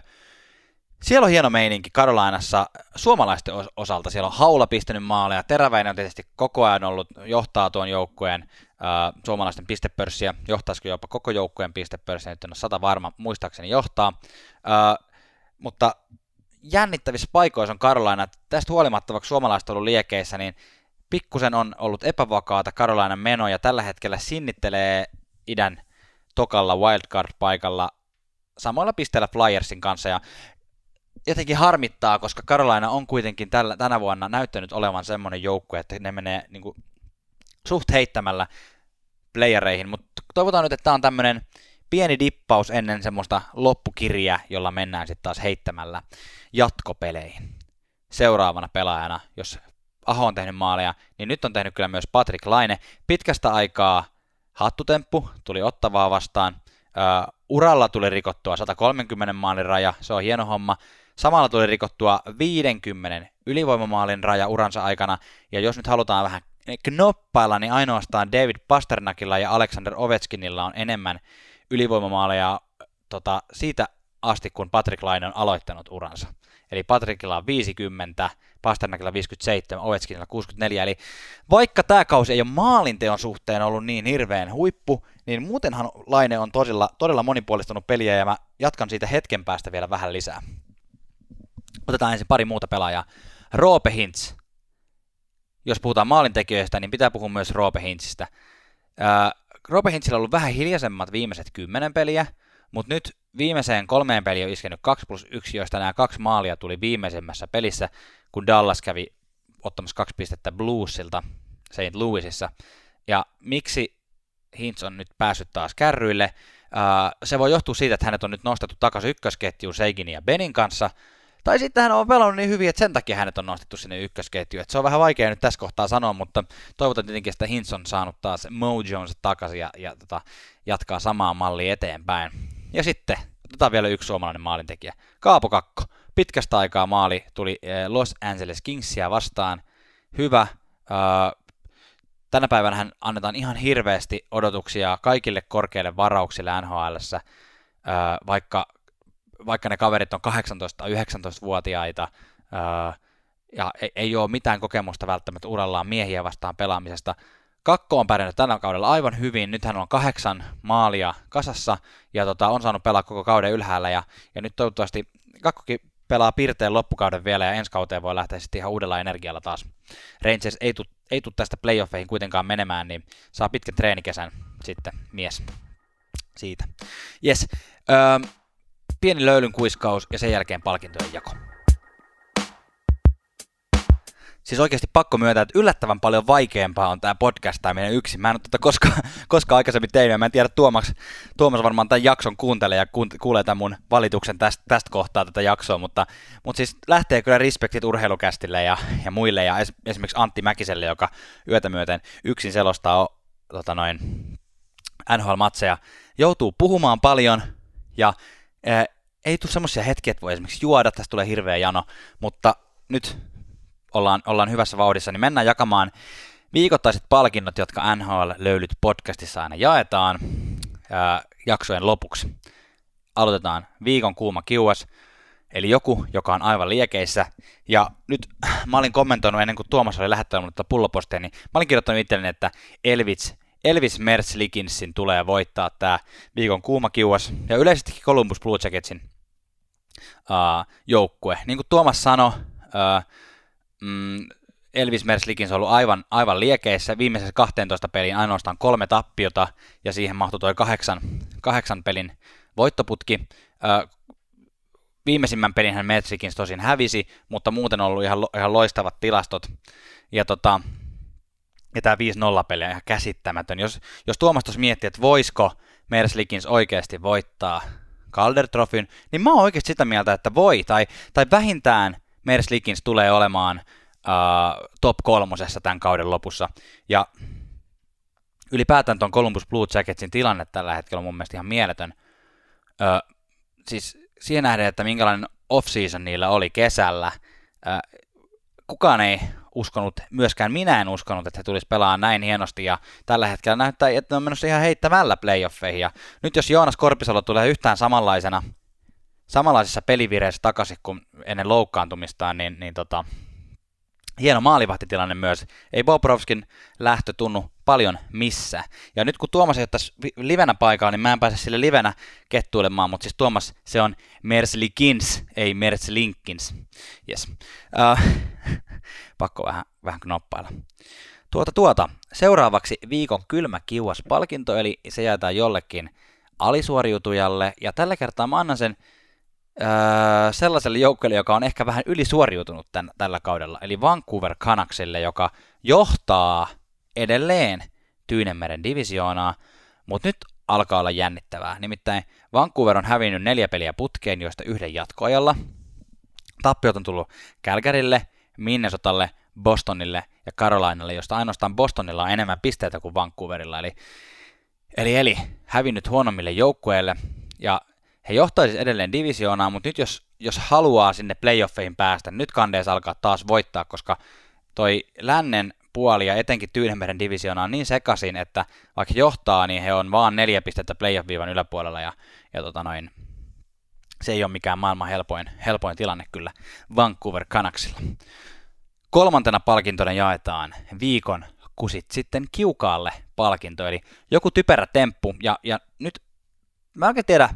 Siellä on hieno meininki Karolainassa suomalaisten osalta. Siellä on Haula pistänyt maaleja. Teräväinen on tietysti koko ajan ollut, johtaa tuon joukkueen äh, suomalaisten pistepörssiä. Johtaisiko jopa koko joukkueen pistepörssiä, nyt en ole sata varma, muistaakseni johtaa. Äh, mutta jännittävissä paikoissa on Karolaina. Tästä huolimatta, vaikka suomalaiset on ollut liekeissä, niin pikkusen on ollut epävakaata Karolainan meno ja tällä hetkellä sinnittelee idän tokalla wildcard-paikalla samoilla pisteillä Flyersin kanssa. Ja jotenkin harmittaa, koska Carolina on kuitenkin tällä, tänä vuonna näyttänyt olevan semmoinen joukkue, että ne menee niin kuin, suht heittämällä playereihin, mutta toivotaan nyt, että tämä on tämmöinen pieni dippaus ennen semmoista loppukirjaa, jolla mennään sitten taas heittämällä jatkopeleihin. Seuraavana pelaajana, jos Aho on tehnyt maaleja, niin nyt on tehnyt kyllä myös Patrick Laine. Pitkästä aikaa hattutemppu, tuli ottavaa vastaan. uralla tuli rikottua 130 maalin raja, se on hieno homma. Samalla tuli rikottua 50 ylivoimamaalin raja uransa aikana, ja jos nyt halutaan vähän knoppailla, niin ainoastaan David Pasternakilla ja Alexander Ovechkinilla on enemmän ylivoimamaaleja tota, siitä asti, kun Patrick Laine on aloittanut uransa. Eli Patrickilla on 50, Pasternakilla 57, Ovechkinilla 64. Eli vaikka tämä kausi ei ole maalinteon suhteen ollut niin hirveän huippu, niin muutenhan Laine on todella, todella monipuolistunut peliä ja mä jatkan siitä hetken päästä vielä vähän lisää. Otetaan ensin pari muuta pelaajaa. Roope Hintz. Jos puhutaan maalintekijöistä, niin pitää puhua myös Roope Hintzistä. Roope Hintzillä on ollut vähän hiljaisemmat viimeiset kymmenen peliä, mutta nyt viimeiseen kolmeen peliin on iskenyt 2 plus 1, joista nämä kaksi maalia tuli viimeisemmässä pelissä, kun Dallas kävi ottamassa kaksi pistettä Bluesilta St. Louisissa. Ja miksi Hintz on nyt päässyt taas kärryille? se voi johtua siitä, että hänet on nyt nostettu takaisin ykkösketjuun Seiginin ja Benin kanssa, tai sitten hän on pelannut niin hyvin, että sen takia hänet on nostettu sinne ykkösketjuun. Et se on vähän vaikea nyt tässä kohtaa sanoa, mutta toivotan tietenkin, että Hintz on saanut taas Mojonsa takaisin ja, ja tota, jatkaa samaa mallia eteenpäin. Ja sitten otetaan vielä yksi suomalainen maalintekijä. Kaapo Kakko. Pitkästä aikaa maali tuli eh, Los Angeles Kingsia vastaan. Hyvä. Tänä päivänä hän annetaan ihan hirveästi odotuksia kaikille korkeille varauksille nhl vaikka, vaikka ne kaverit on 18-19-vuotiaita, ja ei, ole mitään kokemusta välttämättä urallaan miehiä vastaan pelaamisesta, Kakko on pärjännyt tällä kaudella aivan hyvin. Nyt hän on kahdeksan maalia kasassa ja tota, on saanut pelaa koko kauden ylhäällä. Ja, ja nyt toivottavasti Kakkokin pelaa pirteen loppukauden vielä ja ensi kauteen voi lähteä sitten ihan uudella energialla taas. Rangers ei tule ei tuu tästä playoffeihin kuitenkaan menemään, niin saa pitkän treenikesän sitten mies siitä. Yes. Öö, pieni löylyn kuiskaus ja sen jälkeen palkintojen jako. Siis oikeasti pakko myöntää, että yllättävän paljon vaikeampaa on tämä podcastaaminen yksin. Mä en ole tätä koskaan, koskaan aikaisemmin tehnyt, mä en tiedä, Tuomas, Tuomas varmaan tämän jakson kuuntelee ja kuulee tämän mun valituksen tästä, tästä kohtaa tätä jaksoa, mutta, mutta siis lähtee kyllä respektit urheilukästille ja, ja muille, ja es, esimerkiksi Antti Mäkiselle, joka yötä myöten yksin selostaa tota noin, NHL-matseja, joutuu puhumaan paljon, ja ei tule semmoisia hetkiä, että voi esimerkiksi juoda, tästä tulee hirveä jano, mutta nyt ollaan, ollaan hyvässä vauhdissa, niin mennään jakamaan viikoittaiset palkinnot, jotka NHL löylyt podcastissa aina jaetaan ää, jaksojen lopuksi. Aloitetaan viikon kuuma kiuas, eli joku, joka on aivan liekeissä. Ja nyt mä olin kommentoinut ennen kuin Tuomas oli lähettänyt mulle pullopostia, niin mä olin kirjoittanut itselleni, että Elvis, Elvis Likinsin tulee voittaa tämä viikon kuuma kiuas. Ja yleisestikin Columbus Blue Jacketsin uh, joukkue. Niin kuin Tuomas sanoi, uh, mm, Elvis Merslikin on ollut aivan, aivan liekeissä. Viimeisessä 12 peliin ainoastaan kolme tappiota ja siihen mahtui tuo kahdeksan, kahdeksan pelin voittoputki. Ö, viimeisimmän pelin hän Merslikins tosin hävisi, mutta muuten on ollut ihan, ihan loistavat tilastot. Ja tota, ja tämä 5-0 peli on ihan käsittämätön. Jos, jos Tuomas tuossa miettii, että voisiko Merslikins oikeasti voittaa Calder Trofyn, niin mä oon oikeasti sitä mieltä, että voi, tai, tai vähintään – Merslikins tulee olemaan uh, top kolmosessa tämän kauden lopussa. Ja ylipäätään tuon Columbus Blue Jacketsin tilanne tällä hetkellä on mun mielestä ihan mieletön. Uh, siis siihen nähden, että minkälainen off-season niillä oli kesällä. Uh, kukaan ei uskonut, myöskään minä en uskonut, että he tulisi pelaamaan näin hienosti, ja tällä hetkellä näyttää, että ne on menossa ihan heittämällä playoffeihin, ja nyt jos Joonas Korpisalo tulee yhtään samanlaisena samanlaisessa pelivireessä takaisin kuin ennen loukkaantumistaan, niin, niin tota, hieno maalivahtitilanne myös. Ei Bobrovskin lähtö tunnu paljon missä. Ja nyt kun Tuomas ei ole livenä paikalla, niin mä en pääse sille livenä kettuilemaan, mutta siis Tuomas, se on Merslikins, ei Merslinkins. Yes. Uh, pakko vähän, vähän knoppailla. Tuota tuota, seuraavaksi viikon kylmä kiuas palkinto, eli se jaetaan jollekin alisuoriutujalle, ja tällä kertaa mä annan sen öö, sellaiselle joukkueelle, joka on ehkä vähän ylisuoriutunut tän, tällä kaudella, eli Vancouver Canucksille, joka johtaa edelleen Tyynemeren divisioonaa, mutta nyt alkaa olla jännittävää. Nimittäin Vancouver on hävinnyt neljä peliä putkeen, joista yhden jatkoajalla. Tappiot on tullut Calgarylle, Minnesotalle, Bostonille ja Carolinalle, josta ainoastaan Bostonilla on enemmän pisteitä kuin Vancouverilla. Eli, eli, eli hävinnyt huonommille joukkueille, ja he johtaisivat edelleen divisioonaa, mutta nyt jos, jos haluaa sinne playoffeihin päästä, nyt kandees alkaa taas voittaa, koska toi lännen puoli ja etenkin Tyynenmeren divisioona on niin sekaisin, että vaikka johtaa, niin he on vaan neljä pistettä playoff-viivan yläpuolella ja, ja tota noin, se ei ole mikään maailman helpoin, helpoin tilanne kyllä Vancouver Canucksilla. Kolmantena palkintona jaetaan viikon kusit sitten kiukaalle palkinto, eli joku typerä temppu, ja, ja nyt mä en oikein tiedä,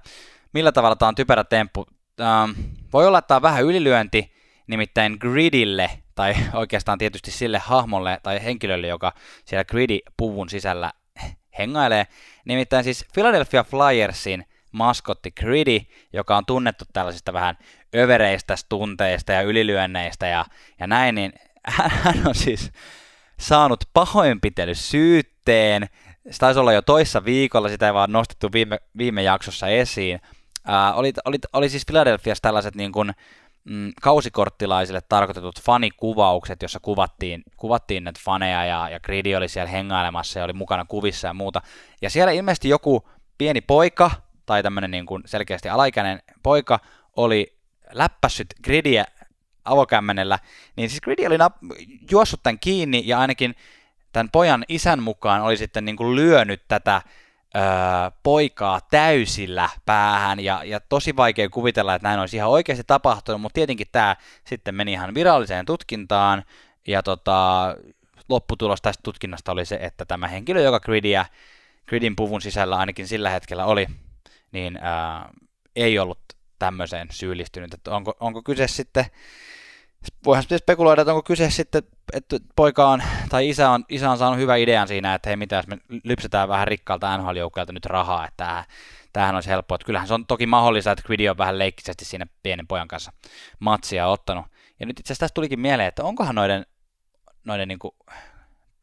millä tavalla tämä on typerä temppu. Ähm, voi olla, että tämä on vähän ylilyönti, nimittäin Gridille, tai oikeastaan tietysti sille hahmolle tai henkilölle, joka siellä Gridi-puvun sisällä hengailee. Nimittäin siis Philadelphia Flyersin maskotti Gritty, joka on tunnettu tällaisista vähän övereistä tunteista ja ylilyönneistä ja, ja näin, niin hän on siis saanut pahoinpitelysyytteen. Se taisi olla jo toissa viikolla, sitä ei vaan nostettu viime, viime jaksossa esiin. Ää, oli, oli, oli siis Philadelphiassa tällaiset niin kuin, mm, kausikorttilaisille tarkoitetut fanikuvaukset, jossa kuvattiin, kuvattiin näitä faneja ja, ja Gridi oli siellä hengailemassa ja oli mukana kuvissa ja muuta. Ja siellä ilmeisesti joku pieni poika tai tämmöinen niin kuin selkeästi alaikäinen poika oli läppässyt Gridiä avokämmenellä, niin siis Gridi oli nap- juossut tämän kiinni ja ainakin tämän pojan isän mukaan oli sitten niin kuin lyönyt tätä öö, poikaa täysillä päähän ja, ja tosi vaikea kuvitella, että näin olisi ihan oikeasti tapahtunut, mutta tietenkin tämä sitten meni ihan viralliseen tutkintaan ja tota, lopputulos tästä tutkinnasta oli se, että tämä henkilö, joka Gridia, Gridin puvun sisällä ainakin sillä hetkellä oli, niin ää, ei ollut tämmöiseen syyllistynyt. Että onko, onko kyse sitten, voihan sitten spekuloida, että onko kyse sitten, että poika on, tai isä on, isä on saanut hyvän idean siinä, että hei mitä jos me lypsetään vähän rikkaalta nhl nyt rahaa, että tämähän, tämähän olisi helppoa. Että kyllähän se on toki mahdollista, että Quidi on vähän leikkisesti siinä pienen pojan kanssa matsia ottanut. Ja nyt itse asiassa tästä tulikin mieleen, että onkohan noiden, noiden niin kuin,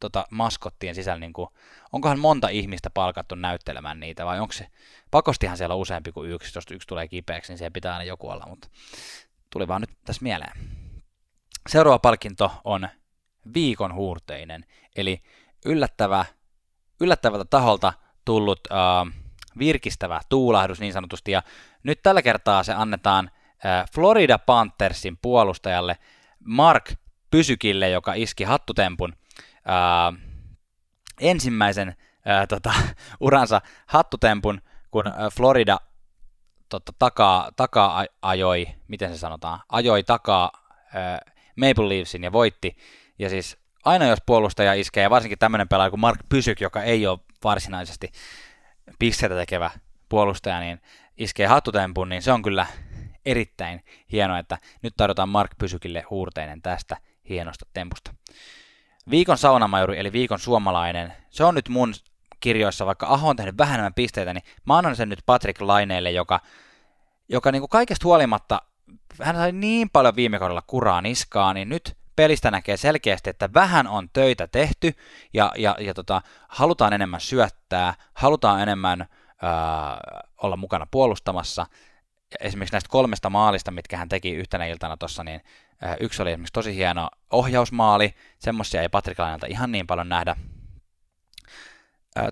tota, maskottien sisällä, niin kuin, onkohan monta ihmistä palkattu näyttelemään niitä, vai onko se, pakostihan siellä on useampi kuin yksi, jos yksi tulee kipeäksi, niin siellä pitää aina joku olla, mutta tuli vaan nyt tässä mieleen. Seuraava palkinto on viikon huurteinen, eli yllättävä, yllättävältä taholta tullut uh, virkistävä tuulahdus niin sanotusti, ja nyt tällä kertaa se annetaan uh, Florida Panthersin puolustajalle Mark Pysykille, joka iski hattutempun uh, ensimmäisen uh, tota, uransa hattutempun, kun uh, Florida tota, takaa, takaa ajoi, miten se sanotaan, ajoi takaa uh, Maple Leafsin ja voitti. Ja siis aina jos puolustaja iskee, ja varsinkin tämmöinen pelaaja kuin Mark Pysyk, joka ei ole varsinaisesti pisteitä tekevä puolustaja, niin iskee hattutempun, niin se on kyllä erittäin hienoa, että nyt tarjotaan Mark Pysykille huurteinen tästä hienosta tempusta. Viikon saunamajuri, eli viikon suomalainen, se on nyt mun kirjoissa, vaikka Aho on tehnyt vähän enemmän pisteitä, niin mä annan sen nyt Patrick Laineelle, joka, joka niin kuin kaikesta huolimatta, hän sai niin paljon viime kaudella kuraa niskaa, niin nyt pelistä näkee selkeästi, että vähän on töitä tehty ja, ja, ja tota, halutaan enemmän syöttää, halutaan enemmän ää, olla mukana puolustamassa. Esimerkiksi näistä kolmesta maalista, mitkä hän teki yhtenä iltana tuossa, niin Yksi oli esimerkiksi tosi hieno ohjausmaali, semmoisia ei Patrik Lainalta ihan niin paljon nähdä.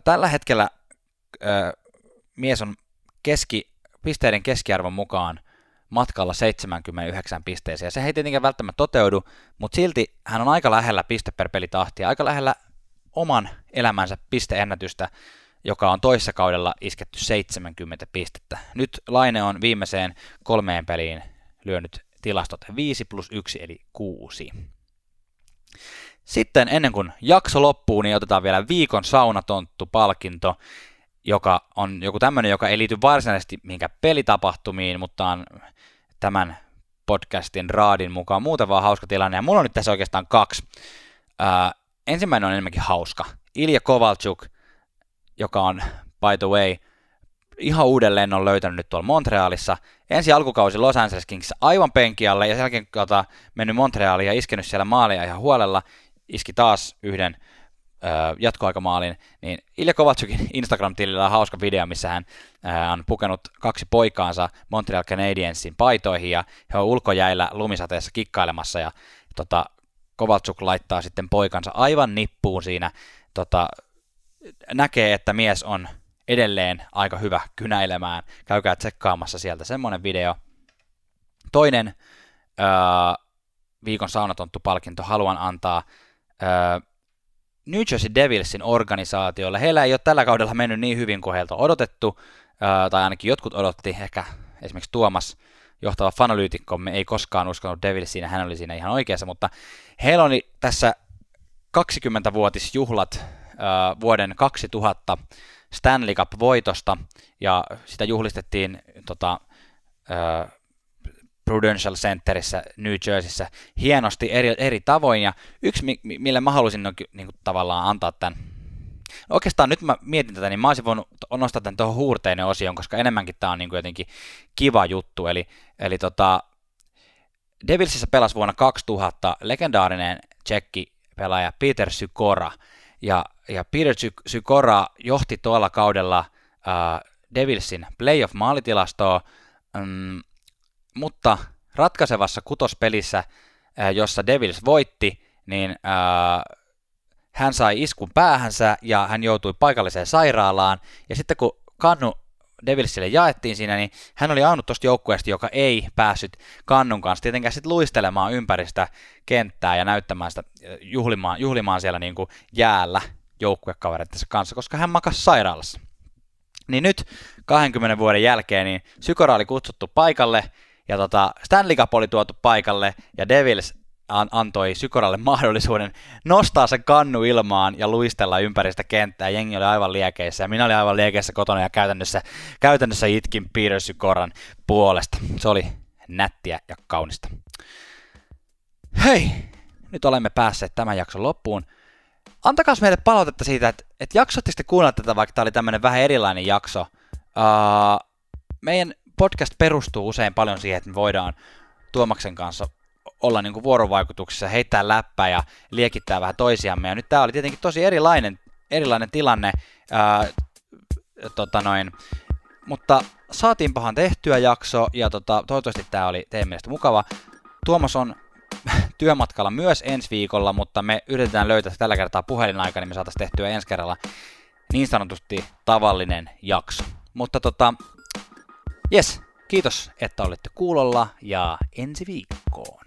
Tällä hetkellä mies on keski, pisteiden keskiarvon mukaan matkalla 79 pisteeseen. Se ei tietenkään välttämättä toteudu, mutta silti hän on aika lähellä piste per pelitahtia, aika lähellä oman elämänsä pisteennätystä, joka on toissa kaudella isketty 70 pistettä. Nyt Laine on viimeiseen kolmeen peliin lyönyt tilastot 5 plus 1 eli 6. Sitten ennen kuin jakso loppuu, niin otetaan vielä viikon saunatonttu-palkinto, joka on joku tämmöinen, joka ei liity varsinaisesti mihinkään pelitapahtumiin, mutta on tämän podcastin raadin mukaan muuten vaan hauska tilanne. Ja mulla on nyt tässä oikeastaan kaksi. Ää, ensimmäinen on enemmänkin hauska. Ilja Kovalchuk, joka on, by the way, ihan uudelleen on löytänyt nyt tuolla Montrealissa. Ensi alkukausi Los Angeles Kings aivan penkialle ja sen jälkeen tota, mennyt Montrealiin ja iskenyt siellä maalia ihan huolella. Iski taas yhden jatkoaikamaalin, niin Ilja Kovatsukin Instagram-tilillä on hauska video, missä hän on pukenut kaksi poikaansa Montreal Canadiensin paitoihin ja he on ulkojäillä lumisateessa kikkailemassa ja tota, Kovatsuk laittaa sitten poikansa aivan nippuun siinä, tota, näkee, että mies on edelleen aika hyvä kynäilemään. Käykää tsekkaamassa sieltä semmonen video. Toinen öö, viikon saunatonttu-palkinto haluan antaa öö, New Jersey Devilsin organisaatiolle. Heillä ei ole tällä kaudella mennyt niin hyvin kuin heiltä on odotettu, tai ainakin jotkut odotti, ehkä esimerkiksi Tuomas, johtava fanalyytikkomme, ei koskaan uskonut Devilsiin, hän oli siinä ihan oikeassa, mutta heillä oli tässä 20-vuotisjuhlat öö, vuoden 2000 Stanley Cup-voitosta, ja sitä juhlistettiin tota, Prudential Centerissä New Jerseyssä hienosti eri, eri tavoin, ja yksi, mille mä halusin niin kuin, tavallaan antaa tämän oikeastaan nyt mä mietin tätä, niin mä olisin voinut nostaa tämän tuohon huurteinen osioon, koska enemmänkin tämä on niin kuin jotenkin kiva juttu. Eli, eli tota, Devilsissä pelasi vuonna 2000 legendaarinen tsekki pelaaja Peter Sykora. Ja, ja Peter Sykora johti tuolla kaudella uh, Devilsin playoff-maalitilastoa, um, mutta ratkaisevassa kutospelissä, uh, jossa Devils voitti, niin uh, hän sai iskun päähänsä ja hän joutui paikalliseen sairaalaan. Ja sitten kun kannu Devilsille jaettiin siinä, niin hän oli ainut tuosta joukkueesta, joka ei päässyt kannun kanssa tietenkään sitten luistelemaan ympäristä kenttää ja näyttämään sitä, juhlimaan, juhlimaan siellä niin kuin jäällä joukkuekavereittensa kanssa, koska hän makasi sairaalassa. Niin nyt 20 vuoden jälkeen niin Sykora oli kutsuttu paikalle ja tota, Stanley Cup oli tuotu paikalle ja Devils antoi Sykoralle mahdollisuuden nostaa sen kannu ilmaan ja luistella ympäristä kenttää. Jengi oli aivan liekeissä ja minä olin aivan liekeissä kotona ja käytännössä, käytännössä itkin Peter Sykoran puolesta. Se oli nättiä ja kaunista. Hei, nyt olemme päässeet tämän jakson loppuun. Antakaa meille palautetta siitä, että, että jaksoitte kuunnella tätä, vaikka tämä oli tämmöinen vähän erilainen jakso. Uh, meidän podcast perustuu usein paljon siihen, että me voidaan Tuomaksen kanssa olla niin kuin vuorovaikutuksessa, heittää läppää ja liekittää vähän toisiamme. Ja nyt tämä oli tietenkin tosi erilainen, erilainen tilanne, ää, tota noin, mutta saatiinpahan tehtyä jakso ja tota, toivottavasti tämä oli teidän mielestä mukava. Tuomas on työmatkalla myös ensi viikolla, mutta me yritetään löytää tällä kertaa puhelinaika, niin me saataisiin tehtyä ensi kerralla niin sanotusti tavallinen jakso. Mutta tota, Jes, kiitos, että olette kuulolla ja ensi viikkoon.